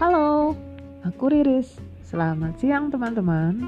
Halo, aku Riris. Selamat siang teman-teman.